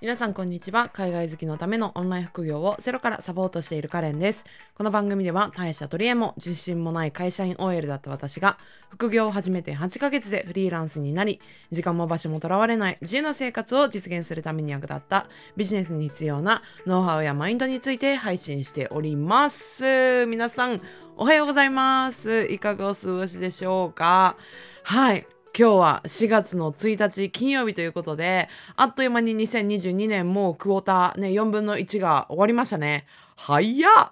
皆さんこんにちは。海外好きのためのオンライン副業をゼロからサポートしているカレンです。この番組では大した取り柄も自信もない会社員 OL だった私が副業を始めて8ヶ月でフリーランスになり時間も場所もとらわれない自由な生活を実現するために役立ったビジネスに必要なノウハウやマインドについて配信しております。皆さんおはようございます。いかがお過ごしでしょうか？はい。今日は4月の1日金曜日ということで、あっという間に2022年もうクォーターね、4分の1が終わりましたね。早っ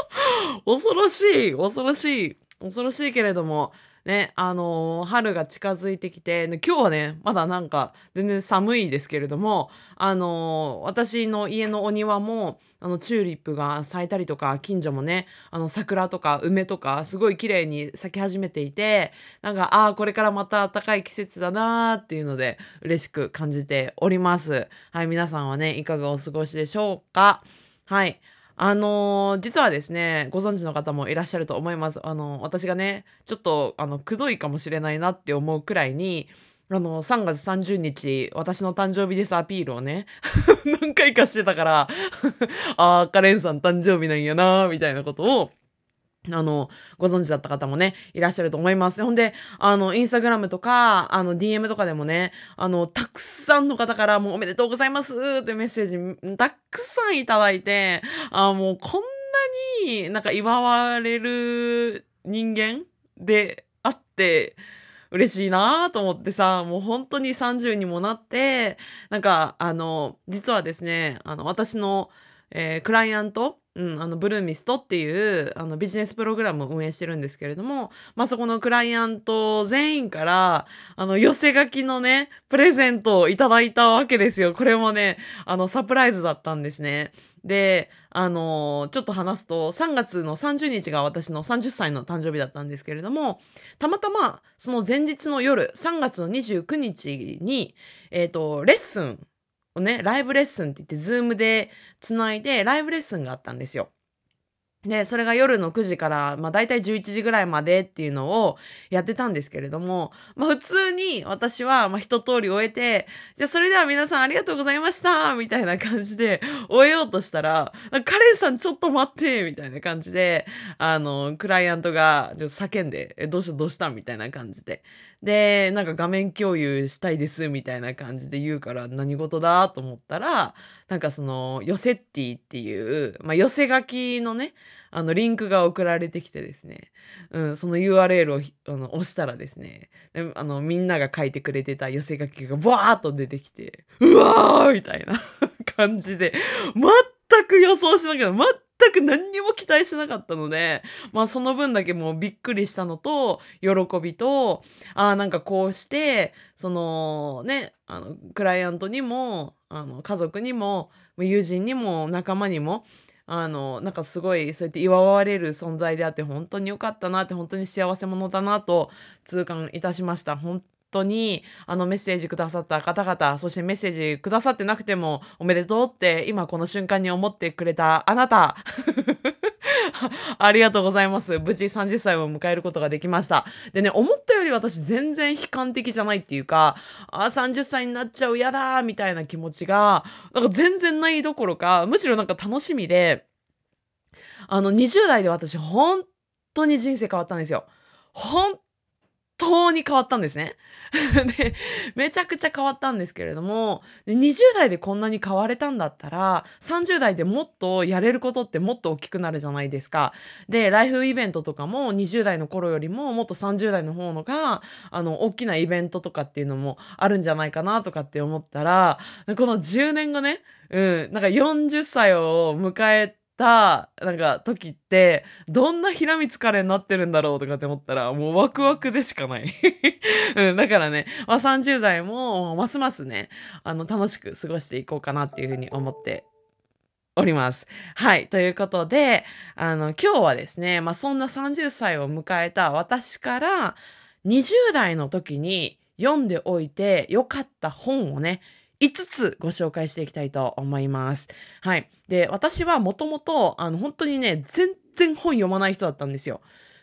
恐ろしい恐ろしい恐ろしいけれども、ね、あのー、春が近づいてきて、今日はね、まだなんか全然寒いですけれども、あのー、私の家のお庭も、あの、チューリップが咲いたりとか、近所もね、あの、桜とか梅とか、すごい綺麗に咲き始めていて、なんか、ああ、これからまた暖かい季節だなーっていうので、嬉しく感じております。はい、皆さんはね、いかがお過ごしでしょうか？はい。あのー、実はですね、ご存知の方もいらっしゃると思います。あのー、私がね、ちょっと、あの、くどいかもしれないなって思うくらいに、あの、3月30日、私の誕生日ですアピールをね、何回かしてたから あー、カレンさん誕生日なんやなみたいなことを、あの、ご存知だった方もね、いらっしゃると思います。ほんで、あの、インスタグラムとか、あの、DM とかでもね、あの、たくさんの方からもうおめでとうございますってメッセージ、たくさんいただいて、あもうこんなになんか祝われる人間であって、嬉しいなと思ってさ、もう本当に30にもなって、なんか、あの、実はですね、あの、私の、えー、クライアントうん、あのブルーミストっていうあのビジネスプログラムを運営してるんですけれども、まあ、そこのクライアント全員からあの寄せ書きのねプレゼントをいただいたわけですよ。これもねあのサプライズだったんですね。であのちょっと話すと3月の30日が私の30歳の誕生日だったんですけれどもたまたまその前日の夜3月の29日に、え、ー、とレッスンをね、ライブレッスンって言って、 Zoom でつないで、ライブレッスンがあったんですよ。で、それが夜の9時から、まあ大体11時ぐらいまでっていうのをやってたんですけれども、まあ普通に私は、まあ一通り終えて、じゃあそれでは皆さんありがとうございましたみたいな感じで終えようとしたら、カレンさんちょっと待ってみたいな感じで、あの、クライアントがちょっと叫んで、え、どうしたどうした？みたいな感じで。で、なんか画面共有したいですみたいな感じで言うから何事だ？と思ったら、なんかその、ヨセッティっていう、まあ、寄せ書きのね、あの、リンクが送られてきてですね、うん、その URL をあの押したらですね、であの、みんなが書いてくれてた寄せ書きがバーっと出てきて、うわーみたいな 感じで、全く予想しなきゃ、全く何にも期待してなかったので、まあその分だけもうびっくりしたのと、喜びと、ああ、なんかこうして、そのね、あの、クライアントにも、あの、家族にも、友人にも仲間にも、あの、なんかすごいそうやって祝われる存在であって本当に良かったなって本当に幸せ者だなと痛感いたしました。本当にあのメッセージくださった方々、そしてメッセージくださってなくてもおめでとうって今この瞬間に思ってくれたあなた。ありがとうございます。無事30歳を迎えることができました。でね、思ったより私全然悲観的じゃないっていうか、あ、30歳になっちゃう、やだみたいな気持ちが、なんか全然ないどころか、むしろなんか楽しみで、あの、20代で私本当に人生変わったんですよ。本当に変わったんですね。で、めちゃくちゃ変わったんですけれども、20代でこんなに変われたんだったら、30代でもっとやれることってもっと大きくなるじゃないですか。で、ライフイベントとかも20代の頃よりももっと30代の方のが、あの、大きなイベントとかっていうのもあるんじゃないかなとかって思ったら、この10年後ね、うん、なんか40歳を迎えてた、なんか、時って、どんなひらみつカレーになってるんだろうとかって思ったら、もうワクワクでしかない。うん、だからね、まあ、30代も、ますますね、あの、楽しく過ごしていこうかなっていうふうに思っております。はい。ということで、あの、今日はですね、まあ、そんな30歳を迎えた私から、20代の時に読んでおいてよかった本をね、5つご紹介していきたいと思います。はい。で、私はもともと、あの、本当にね、全然本読まない人だったんですよ。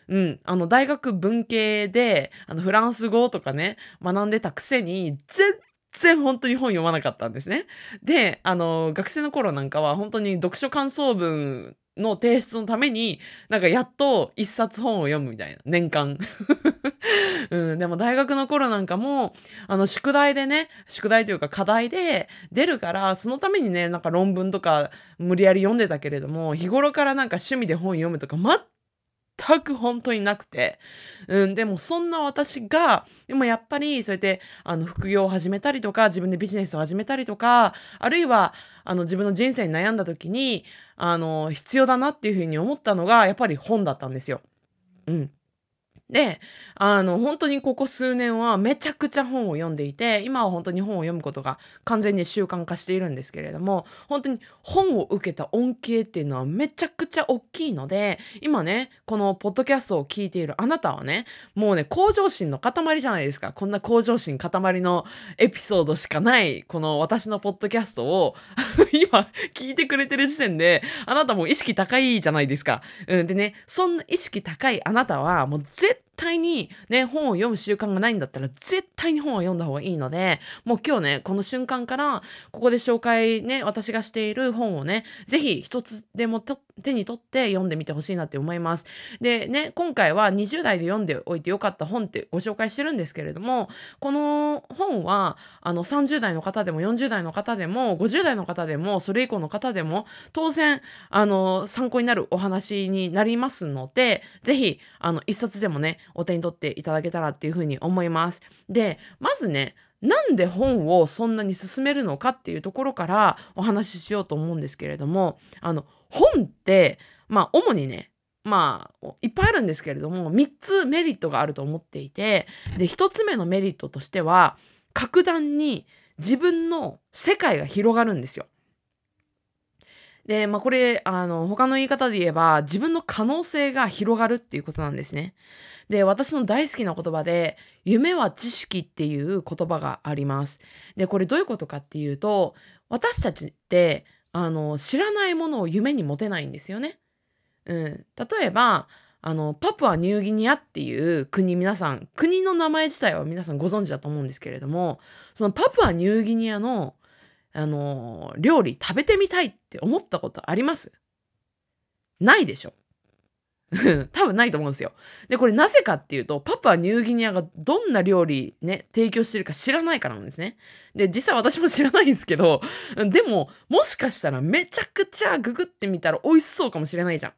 うん。あの、大学文系で、あの、フランス語とかね、学んでたくせに、全然本当に本読まなかったんですね。で、あの、学生の頃なんかは本当に読書感想文の提出のために、なんかやっと一冊本を読むみたいな、年間。うん、でも大学の頃なんかも、あの、宿題でね、宿題というか課題で出るから、そのためにね、なんか論文とか無理やり読んでたけれども、日頃からなんか趣味で本読むとか、全く本当になくて。うん、でもそんな私が、でもやっぱりそうやって、あの、副業を始めたりとか、自分でビジネスを始めたりとか、あるいは、あの、自分の人生に悩んだ時に、あの、必要だなっていうふうに思ったのが、やっぱり本だったんですよ。うん。で、あの、本当にここ数年はめちゃくちゃ本を読んでいて、今は本当に本を読むことが完全に習慣化しているんですけれども、本当に本を受けた恩恵っていうのはめちゃくちゃ大きいので、今ね、このポッドキャストを聞いているあなたはね、もうね、向上心の塊じゃないですか。こんな向上心塊のエピソードしかない、この私のポッドキャストを 今聞いてくれてる時点で、あなたも意識高いじゃないですか。うん。でね、そんな意識高いあなたはもう絶 it 対にね、本を読む習慣がないんだったら、絶対に本を読んだ方がいいので、もう今日ね、この瞬間から、ここで紹介ね、私がしている本をね、ぜひ一つでも手に取って読んでみてほしいなって思います。でね、今回は20代で読んでおいてよかった本ってご紹介してるんですけれども、この本は、あの、30代の方でも40代の方でも、50代の方でも、それ以降の方でも、当然、あの、参考になるお話になりますので、ぜひ、あの、一冊でもね、お手に取っていただけたらっていうふうに思います。で、まずね、なんで本をそんなに進めるのかっていうところからお話ししようと思うんですけれども、あの、本って、まあ、主にね、まあ、いっぱいあるんですけれども、3つメリットがあると思っていて、で、1つ目のメリットとしては、格段に自分の世界が広がるんですよ。で、まあこれ、あの、他の言い方で言えば、自分の可能性が広がるっていうことなんですね。で、私の大好きな言葉で、夢は知識っていう言葉があります。で、これどういうことかっていうと、私たちって、あの、知らないものを夢に持てないんですよね。うん。例えば、あの、パプアニューギニアっていう国、皆さん、国の名前自体は皆さんご存知だと思うんですけれども、そのパプアニューギニアのあの、料理食べてみたいっって思ったことあります？ないでしょ 多分ないと思うんですよ。で、これなぜかっていうと、パプアニューギニアがどんな料理ね、提供してるか知らないからなんですね。で、実際私も知らないんですけど、でも、もしかしたらめちゃくちゃググってみたら美味しそうかもしれないじゃ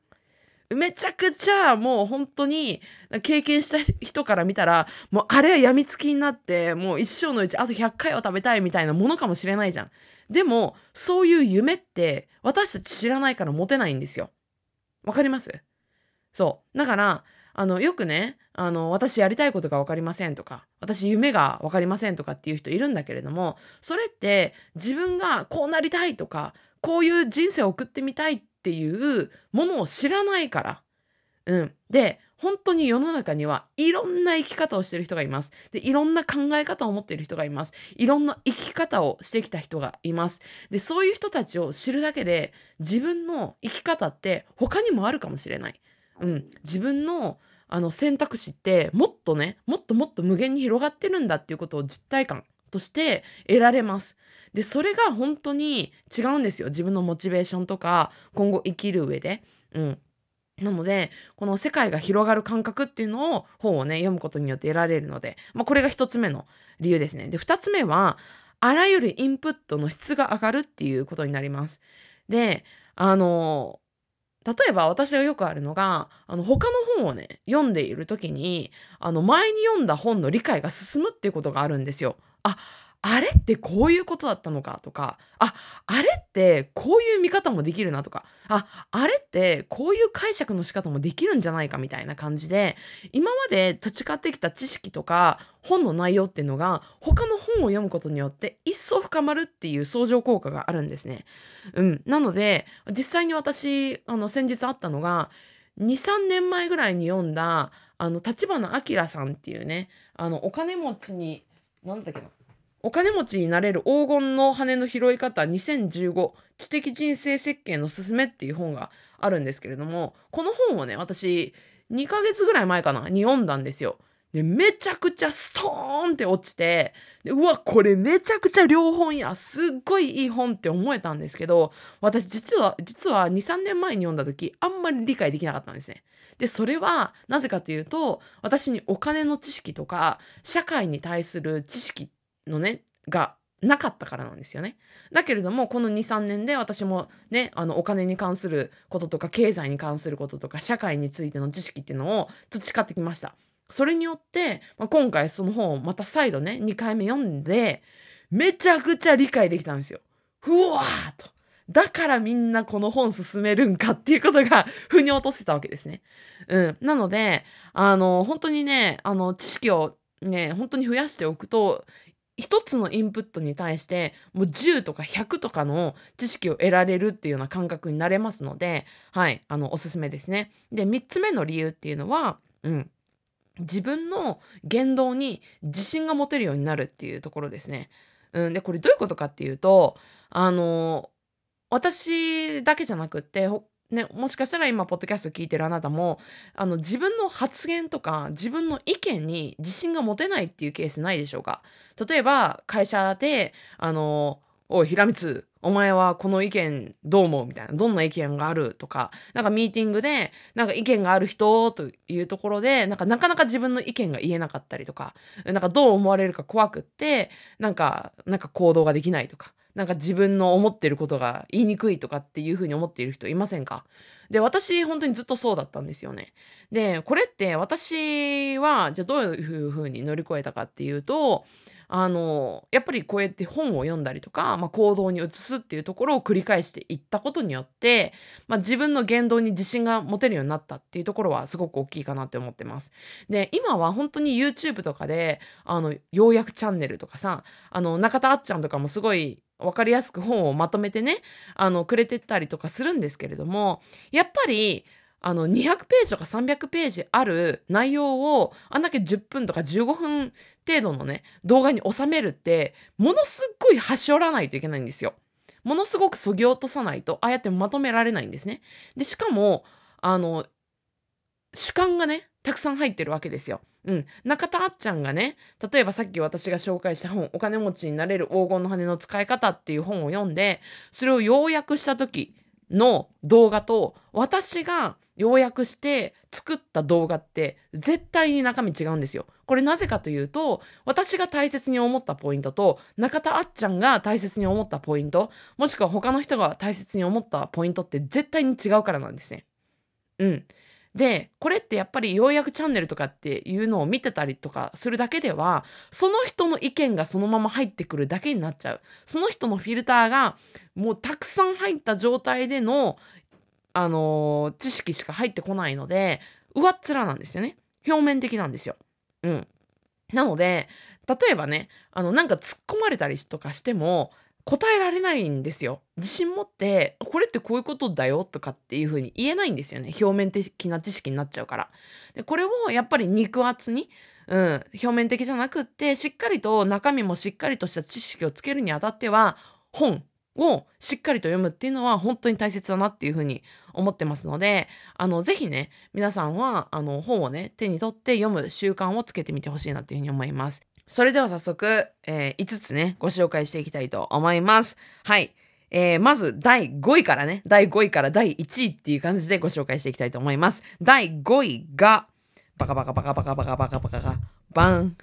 ん。めちゃくちゃもう本当に経験した人から見たら、もうあれは病みつきになって、もう一生のうちあと100回は食べたいみたいなものかもしれないじゃん。でも、そういう夢って私たち知らないから持てないんですよ。わかります？そう。だから、あの、よくね、あの、私やりたいことがわかりませんとか、私夢がわかりませんとかっていう人いるんだけれども、それって自分がこうなりたいとか、こういう人生を送ってみたいっていうものを知らないから。うん。で、本当に世の中にはいろんな生き方をしてる人がいます。で、いろんな考え方を持っている人がいます。いろんな生き方をしてきた人がいます。で、そういう人たちを知るだけで自分の生き方って他にもあるかもしれない。うん。自分のあの選択肢ってもっとね、もっともっと無限に広がってるんだっていうことを実体感として得られます。で、それが本当に違うんですよ。自分のモチベーションとか今後生きる上で。うん。なので、この世界が広がる感覚っていうのを本をね、読むことによって得られるので、まあこれが一つ目の理由ですね。で、二つ目は、あらゆるインプットの質が上がるっていうことになります。で、あの、例えば私がよくあるのが、あの、他の本をね、読んでいる時に、あの、前に読んだ本の理解が進むっていうことがあるんですよ。あ、あれってこういうことだったのかとか、あ、あれってこういう見方もできるなとか、あ、あれってこういう解釈の仕方もできるんじゃないかみたいな感じで、今まで培ってきた知識とか本の内容っていうのが他の本を読むことによって一層深まるっていう相乗効果があるんですね。うん。なので、実際に私、あの、先日あったのが、2、3年前ぐらいに読んだ、あの、立花明さんっていうね、あの、お金持ちに、なんだっけな、お金持ちになれる黄金の羽の拾い方2015知的人生設計のすすめっていう本があるんですけれども、この本をね、私2ヶ月ぐらい前かなに読んだんですよ。で、めちゃくちゃストーンって落ちて、でうわ、これめちゃくちゃ良本や、すっごいいい本って思えたんですけど、私実は、実は2、3年前に読んだ時、あんまり理解できなかったんですね。で、それは、なぜかというと、私にお金の知識とか、社会に対する知識のね、がなかったからなんですよね。だけれども、この2、3年で私もね、あの、お金に関することとか、経済に関することとか、社会についての知識っていうのを培ってきました。それによって、まあ、今回その本をまた再度ね、2回目読んで、めちゃくちゃ理解できたんですよ。ふわーと。だからみんなこの本進めるんかっていうことが腑に落とせたわけですね。うん。なので、あの、本当にね、あの、知識をね、本当に増やしておくと、一つのインプットに対してもう10とか100とかの知識を得られるっていうような感覚になれますので、はい、あの、おすすめですね。で、3つ目の理由っていうのは、うん、自分の言動に自信が持てるようになるっていうところですね。うん、でこれどういうことかっていうとあの私だけじゃなくってね、もしかしたら今ポッドキャスト聞いてるあなたもあの自分の発言とか自分の意見に自信が持てないっていうケースないでしょうか？例えば会社であのおい、平光、お前はこの意見どう思う？みたいな。どんな意見があるとか、なんかミーティングで、なんか意見がある人というところで、なんかなかなか自分の意見が言えなかったりとか、なんかどう思われるか怖くって、なんか、なんか行動ができないとか、なんか自分の思ってることが言いにくいとかっていうふうに思っている人いませんか？で、私、本当にずっとそうだったんですよね。で、これって私は、じゃあどういうふうに乗り越えたかっていうと、あのやっぱりこうやって本を読んだりとか、まあ、行動に移すっていうところを繰り返していったことによって、まあ、自分の言動に自信が持てるようになったっていうところはすごく大きいかなって思ってます。で今は本当に YouTube とかであの要約チャンネルとかさあの中田あっちゃんとかもすごい分かりやすく本をまとめてねあのくれてったりとかするんですけれどもやっぱりあの200ページとか300ページある内容をあんだけ10分とか15分程度のね動画に収めるってものすっごい端折らないといけないんですよ。ものすごくそぎ落とさないとああやってまとめられないんですね。でしかもあの主観がねたくさん入ってるわけですよ。うん、中田あっちゃんがね例えばさっき私が紹介した本「お金持ちになれる黄金の羽の使い方」っていう本を読んでそれを要約した時の動画と私が要約して作った動画って絶対に中身違うんですよ。これなぜかというと私が大切に思ったポイントと中田あっちゃんが大切に思ったポイントもしくは他の人が大切に思ったポイントって絶対に違うからなんですね。うん。で、これってやっぱりようやくチャンネルとかっていうのを見てたりとかするだけでは、その人の意見がそのまま入ってくるだけになっちゃう。その人のフィルターがもうたくさん入った状態での、あのー、知識しか入ってこないので、上っ面なんですよね。表面的なんですよ。うん。なので、例えばね、あの、なんか突っ込まれたりとかしても、答えられないんですよ。自信持って、これってこういうことだよとかっていう風に言えないんですよね。表面的な知識になっちゃうから。でこれをやっぱり肉厚に、うん、表面的じゃなくって、しっかりと中身もしっかりとした知識をつけるにあたっては、本をしっかりと読むっていうのは本当に大切だなっていうふうに思ってますので、あの、ぜひね、皆さんは、あの、本をね、手に取って読む習慣をつけてみてほしいなっていうふうに思います。それでは早速、えー、5つね、ご紹介していきたいと思います。はい。えー、まず第5位からね、第5位から第1位っていう感じでご紹介していきたいと思います。第5位が、バカバカバカバカバカバカバカババン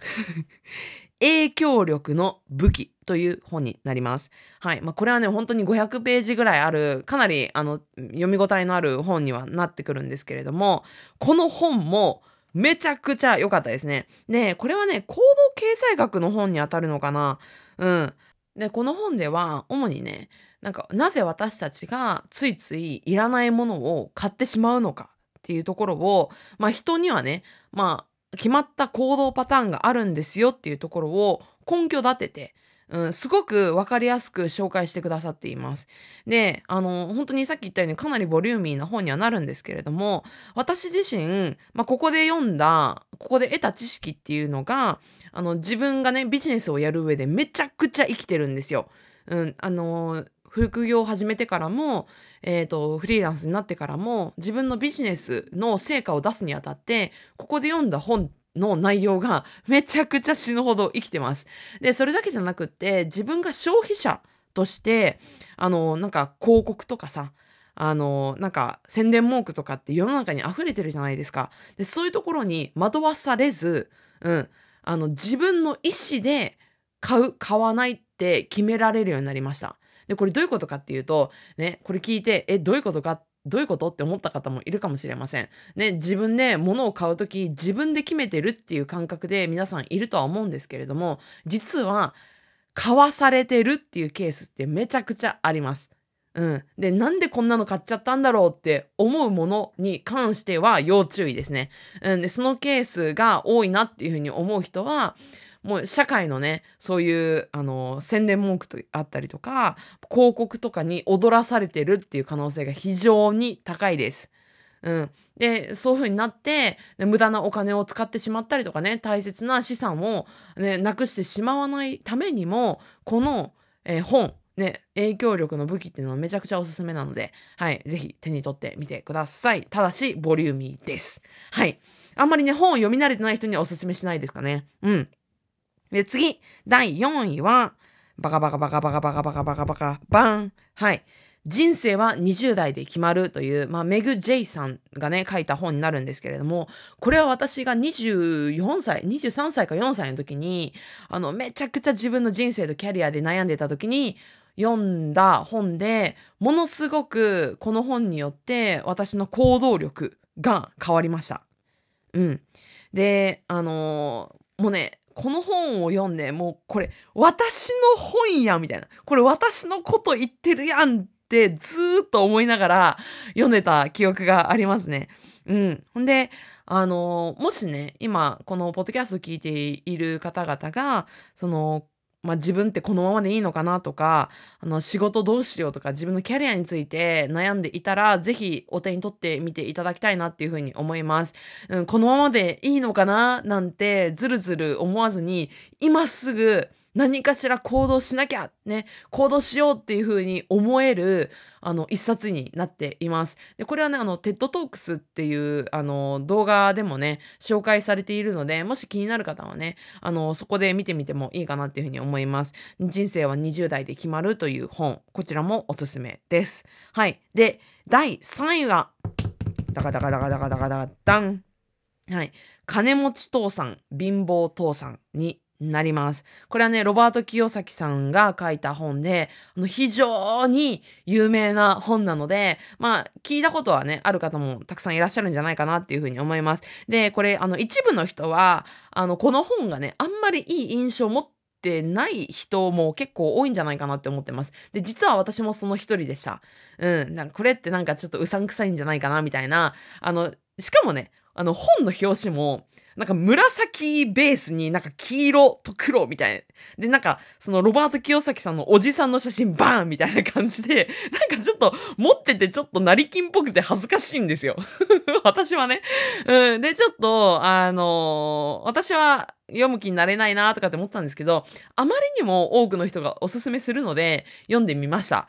影響力の武器という本になります。はい。まあ、これはね、本当に500ページぐらいある、かなり、あの、読み応えのある本にはなってくるんですけれども、この本も、めちゃくちゃ良かったですね。で、これはね、行動経済学の本にあたるのかな？うん。で、この本では、主にね、なんか、なぜ私たちがついついいらないものを買ってしまうのか？っていうところを、まあ人にはね、まあ、決まった行動パターンがあるんですよっていうところを根拠立てて、うん、すごくわかりやすく紹介してくださっています。で、あの、本当にさっき言ったようにかなりボリューミーな本にはなるんですけれども、私自身、まあ、ここで読んだ、ここで得た知識っていうのが、あの、自分がね、ビジネスをやる上でめちゃくちゃ生きてるんですよ。うん、あの、副業を始めてからも、えっ、ー、と、フリーランスになってからも、自分のビジネスの成果を出すにあたって、ここで読んだ本っの内容がめちゃくちゃ死ぬほど生きてます。で、それだけじゃなくって、自分が消費者として、あの、なんか広告とかさ、あの、なんか宣伝文句とかって世の中に溢れてるじゃないですか。で、そういうところに惑わされず、うん、あの、自分の意思で買う、買わないって決められるようになりました。で、これどういうことかっていうと、ね、これ聞いて、え、どういうことかどういうこと？って思った方もいるかもしれません。ね、自分で物を買うとき、自分で決めてるっていう感覚で皆さんいるとは思うんですけれども、実は、買わされてるっていうケースってめちゃくちゃあります。うん。で、なんでこんなの買っちゃったんだろうって思うものに関しては要注意ですね。うん。で、そのケースが多いなっていうふうに思う人は、もう社会のね、そういう、あの、宣伝文句とあったりとか、広告とかに踊らされてるっていう可能性が非常に高いです。うん。で、そういう風になって、無駄なお金を使ってしまったりとかね、大切な資産をね、なくしてしまわないためにも、この、えー、本、ね、影響力の武器っていうのはめちゃくちゃおすすめなので、はい、ぜひ手に取ってみてください。ただし、ボリューミーです。はい。あんまりね、本を読み慣れてない人にはおすすめしないですかね。うん。で、次、第4位は、バカバカバカバカバカバカバカバカバン。はい。人生は20代で決まるという、まあ、メグ・ジェイさんがね、書いた本になるんですけれども、これは私が24歳、23歳か4歳の時に、あの、めちゃくちゃ自分の人生とキャリアで悩んでた時に、読んだ本で、ものすごくこの本によって私の行動力が変わりました。うん。で、あのー、もうね、この本を読んで、もうこれ、私の本やみたいな。これ私のこと言ってるやんってずーっと思いながら読んでた記憶がありますね。うん。ほんで、あの、もしね、今、このポッドキャストを聞いている方々が、その、まあ、自分ってこのままでいいのかなとか、あの、仕事どうしようとか、自分のキャリアについて悩んでいたら、是非お手に取ってみていただきたいなっていうふうに思います。うん、このままでいいのかななんて、ずるずる思わずに、今すぐ何かしら行動しなきゃ、ね、行動しようっていう風に思える、あの、一冊になっています。で、これはね、あの、 TED Talks っていう、あの、動画でもね、紹介されているので、もし気になる方はね、あの、そこで見てみてもいいかなっていう風に思います。人生は20代で決まるという本、こちらもおすすめです。はい。で、第3位は、ダカダカダカダカダカダン。はい。金持ち父さん、貧乏父さんになります。これはね、ロバートキヨサキさんが書いた本で、あの非常に有名な本なので、まあ、聞いたことはね、ある方もたくさんいらっしゃるんじゃないかなっていうふうに思います。で、これ、あの、一部の人は、あの、この本がね、あんまりいい印象を持ってない人も結構多いんじゃないかなって思ってます。で、実は私もその一人でした。うん。なんかこれってなんかちょっとうさんくさいんじゃないかなみたいな。あの、しかもね、あの本の表紙も、なんか紫ベースになんか黄色と黒みたいな。で、なんかそのロバート清崎さんのおじさんの写真バーンみたいな感じで、なんかちょっと持っててちょっと成金っぽくて恥ずかしいんですよ。私はね。うん。で、ちょっと、あのー、私は読む気になれないなとかって思ったんですけど、あまりにも多くの人がおすすめするので読んでみました。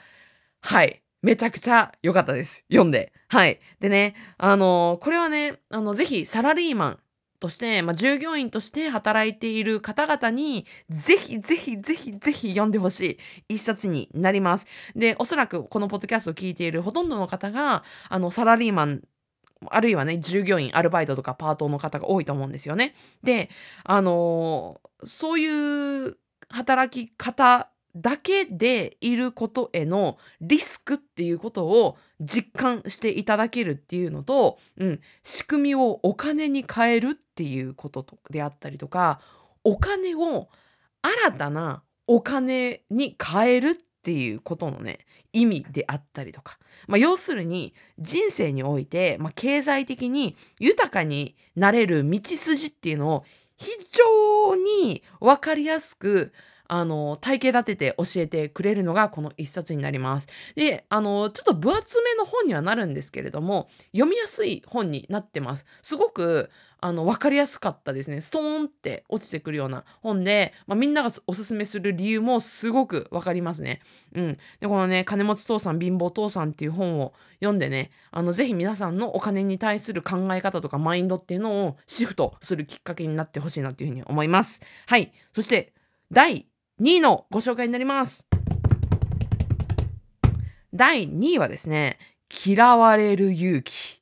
はい。めちゃくちゃ良かったです。読んで。はい。でね、あのー、これはね、あの、ぜひサラリーマンとして、まあ、従業員として働いている方々に、ぜひぜひぜひぜひ読んでほしい一冊になります。で、おそらくこのポッドキャストを聞いているほとんどの方が、あの、サラリーマンあるいはね、従業員、アルバイトとかパートの方が多いと思うんですよね。で、あのー、そういう働き方だけでいることへのリスクっていうことを実感していただけるっていうのと、うん、仕組みをお金に変えるっていうことであったりとか、お金を新たなお金に変えるっていうことのね、意味であったりとか。まあ、要するに人生において、まあ、経済的に豊かになれる道筋っていうのを非常にわかりやすくあの、体系立てて教えてくれるのがこの一冊になります。で、あの、ちょっと分厚めの本にはなるんですけれども、読みやすい本になってます。すごく、あの、わかりやすかったですね。ストーンって落ちてくるような本で、まあ、みんながおすすめする理由もすごくわかりますね。うん。で、このね、金持ち父さん、貧乏父さんっていう本を読んでね、あの、ぜひ皆さんのお金に対する考え方とかマインドっていうのをシフトするきっかけになってほしいなっていうふうに思います。はい。そして、第2位のご紹介になります。第2位はですね、嫌われる勇気。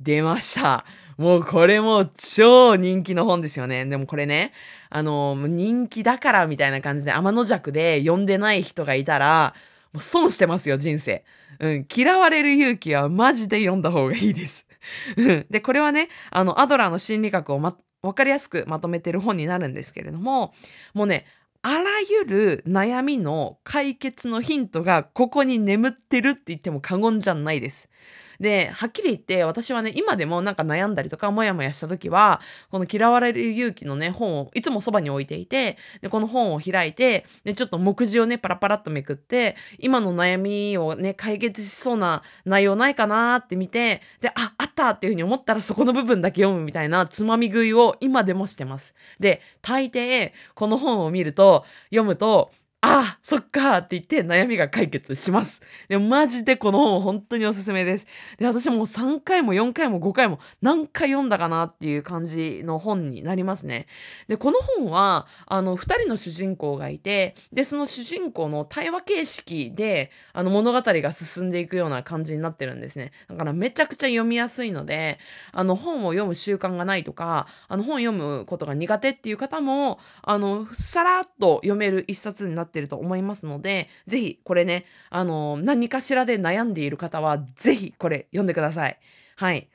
出ました。もうこれも超人気の本ですよね。でもこれね、あの、人気だからみたいな感じで天の弱で読んでない人がいたら、もう損してますよ、人生。うん、嫌われる勇気はマジで読んだ方がいいです。で、これはね、あの、アドラーの心理学をま、わかりやすくまとめてる本になるんですけれども、もうね、あらゆる悩みの解決のヒントがここに眠ってるって言っても過言じゃないです。で、はっきり言って私はね、今でもなんか悩んだりとかモヤモヤした時は、この嫌われる勇気のね、本をいつもそばに置いていて、で、この本を開いて、で、ちょっと目次をね、パラパラっとめくって、今の悩みをね、解決しそうな内容ないかなって見て、で、あ、あったっていうふうに思ったらそこの部分だけ読むみたいなつまみ食いを今でもしてます。で、大抵、この本を見ると、読むと、あ、そっかって言って悩みが解決します。でもマジでこの本本当におすすめです。で、私もう3回も4回も5回も何回読んだかなっていう感じの本になりますね。で、この本は、あの、2人の主人公がいて、で、その主人公の対話形式で、あの、物語が進んでいくような感じになってるんですね。だからめちゃくちゃ読みやすいので、あの、本を読む習慣がないとか、あの、本読むことが苦手っていう方も、あの、さらっと読める一冊になってってると思いますので、ぜひこれね、あの、何かしらで悩んでいる方は、ぜひこれ読んでください。はい。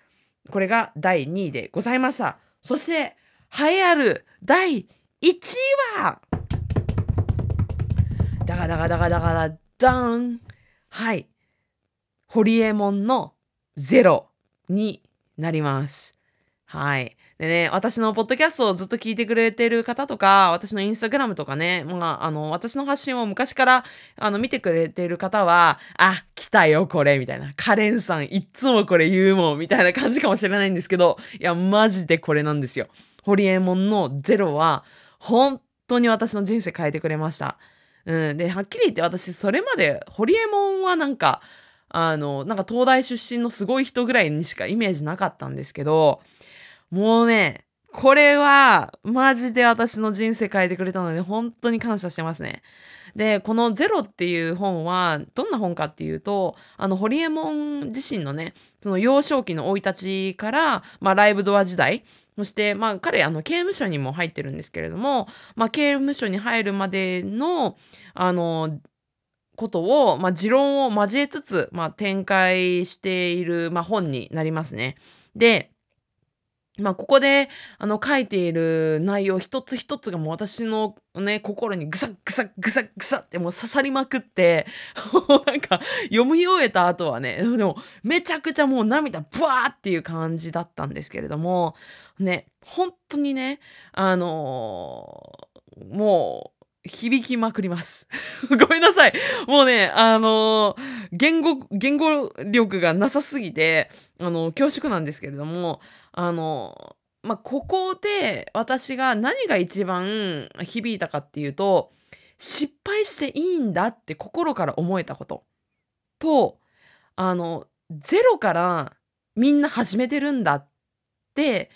これが第2位でございました。そして、栄えある第1位は、ダガダガダガダガダダンはい。ホリエモンのゼロになります。はい。でね、私のポッドキャストをずっと聞いてくれてる方とか、私のインスタグラムとかね、まあ、あの、私の発信を昔から、あの、見てくれてる方は、あ、来たよ、これ、みたいな。カレンさん、いっつもこれ言うもん、みたいな 感じかもしれないんですけど、いや、マジでこれなんですよ。ホリエモンのゼロは、本当に私の人生変えてくれました。うん。で、はっきり言って私、それまで、ホリエモンはなんか、あの、なんか東大出身のすごい人ぐらいにしかイメージなかったんですけど、もうね、これは、マジで私の人生変えてくれたので、本当に感謝してますね。で、このゼロっていう本は、どんな本かっていうと、あの、ホリエモン自身のね、その幼少期の生い立ちから、まあ、ライブドア時代、そして、まあ、彼、あの、刑務所にも入ってるんですけれども、まあ、刑務所に入るまでの、あの、ことを、まあ、持論を交えつつ、まあ、展開している、まあ、本になりますね。で、まあ、ここで、あの、書いている内容一つ一つがもう私のね、心にぐさぐさぐさぐさってもう刺さりまくって、なんか、読み終えた後はね、でも、めちゃくちゃもう涙ブワーっていう感じだったんですけれども、ね、本当にね、あのー、もう、響きまくります。ごめんなさい。もうね、あのー、言語、言語力がなさすぎて、あのー、恐縮なんですけれども、あの、まあ、ここで私が何が一番響いたかっていうと、失敗していいんだって心から思えたこと。と、あの、ゼロからみんな始めてるんだって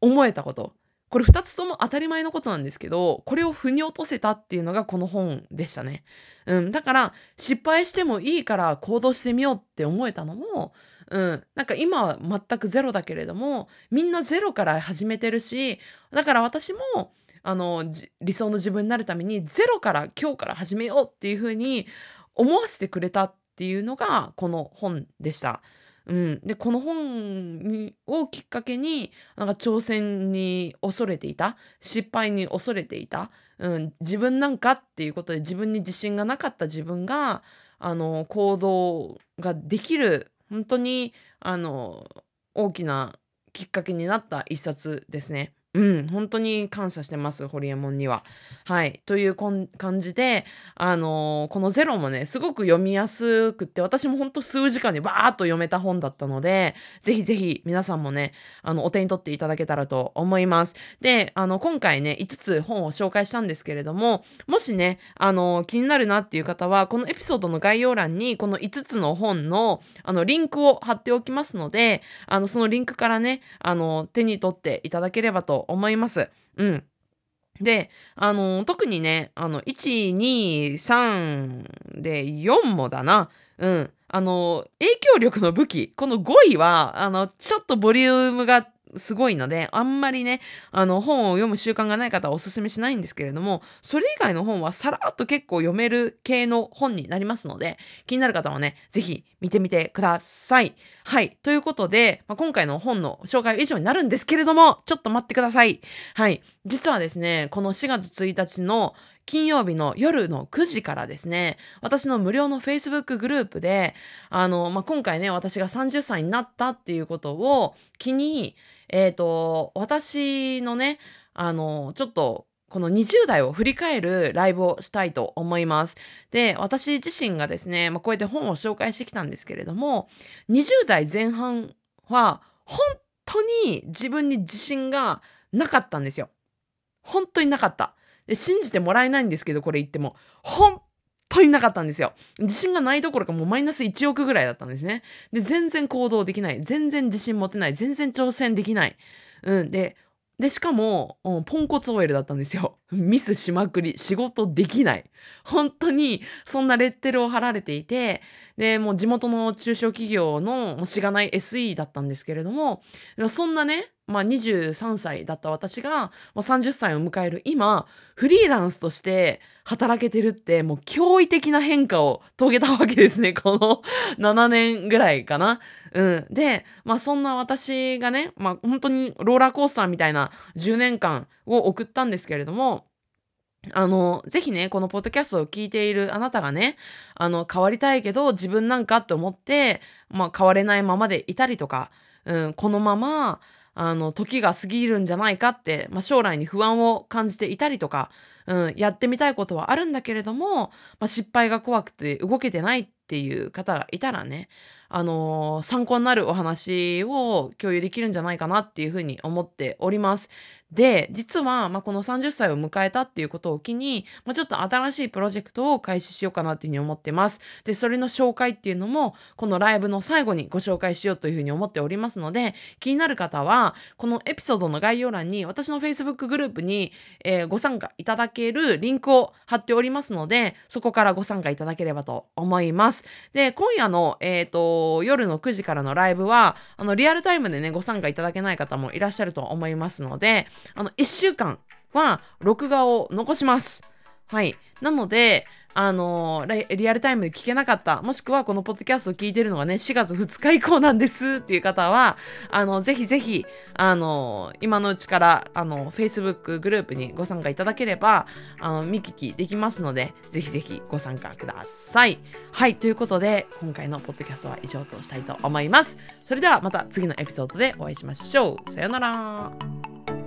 思えたこと。これ2つとも当たり前のことなんですけど、これを腑に落とせたっていうのがこの本でしたね。うん。だから、失敗してもいいから行動してみようって思えたのも、うん。なんか今は全くゼロだけれども、みんなゼロから始めてるし、だから私も、あの、理想の自分になるために、ゼロから今日から始めようっていうふうに思わせてくれたっていうのが、この本でした。うん、でこの本をきっかけになんか挑戦に恐れていた？失敗に恐れていた、うん、自分なんかっていうことで自分に自信がなかった自分があの行動ができる本当にあの大きなきっかけになった一冊ですね。うん、本当に感謝してます、ホリエモンには。はい。というこん感じで、あのーこのゼロもね、すごく読みやすくって、私も本当数時間でバーっと読めた本だったので、ぜひぜひ皆さんもね、あの、お手に取っていただけたらと思います。で、あの、今回ね、5つ本を紹介したんですけれども、もしね、あの、気になるなっていう方は、このエピソードの概要欄に、この5つの本の、あの、リンクを貼っておきますので、あの、そのリンクからね、あの、手に取っていただければと思います。うん。で、あの、特にね、あの、1、2、3で4もだな。うん。あの、影響力の武器、この5位は、あの、ちょっとボリュームがすごいので、あんまりね、あの、本を読む習慣がない方はおすすめしないんですけれども、それ以外の本はさらっと結構読める系の本になりますので、気になる方はね、ぜひ見てみてください。はい。ということで、まあ、今回の本の紹介は以上になるんですけれども、ちょっと待ってください。はい。実はですね、この4月1日の金曜日の夜の9時からですね、私の無料の Facebook グループで、あの、まあ、今回ね、私が30歳になったっていうことを機に、えっ、と、私のね、あの、ちょっと、この20代を振り返るライブをしたいと思います。で、私自身がですね、まあ、こうやって本を紹介してきたんですけれども、20代前半は本当に自分に自信がなかったんですよ。本当になかった。信じてもらえないんですけど、これ言っても。本当になかったんですよ。自信がないどころかもうマイナス1億ぐらいだったんですね。で、全然行動できない。全然自信持てない。全然挑戦できない。うん。で、で、しかも、うんポンコツ OL だったんですよ。ミスしまくり、仕事できない。本当に、そんなレッテルを貼られていて、で、もう地元の中小企業のもうしがない SE だったんですけれども、そんなね、まあ23歳だった私が、まあ、30歳を迎える今、フリーランスとして働けてるって、もう驚異的な変化を遂げたわけですね。この7年ぐらいかな。うん。で、まあそんな私がね、まあ本当にローラーコースターみたいな10年間を送ったんですけれども、あの、ぜひね、このポッドキャストを聞いているあなたがね、あの、変わりたいけど自分なんかって思って、まあ変われないままでいたりとか、うん、このまま、あの、時が過ぎるんじゃないかって、まあ将来に不安を感じていたりとか、うん、やってみたいことはあるんだけれども、まあ、失敗が怖くて動けてないっていう方がいたらね、あのー参考になるお話を共有できるんじゃないかなっていうふうに思っております。で、実は、まあ、この30歳を迎えたっていうことを機に、まあ、ちょっと新しいプロジェクトを開始しようかなっていうふうに思ってます。で、それの紹介っていうのも、このライブの最後にご紹介しようというふうに思っておりますので、気になる方は、このエピソードの概要欄に私の Facebook グループに、えーご参加いただけるリンクを貼っておりますので、そこからご参加いただければと思います。で、今夜の、えっ、と、夜の9時からのライブは、あの、リアルタイムでね、ご参加いただけない方もいらっしゃると思いますので、あの、1週間は録画を残します。はい。なので、あのーリリアルタイムで聞けなかった、もしくはこのポッドキャストを聞いてるのがね、4月2日以降なんですっていう方は、あの、ぜひぜひ、あのー今のうちから、あの、Facebook グループにご参加いただければ、あの、見聞きできますので、ぜひぜひご参加ください。はい。ということで、今回のポッドキャストは以上としたいと思います。それではまた次のエピソードでお会いしましょう。さようなら。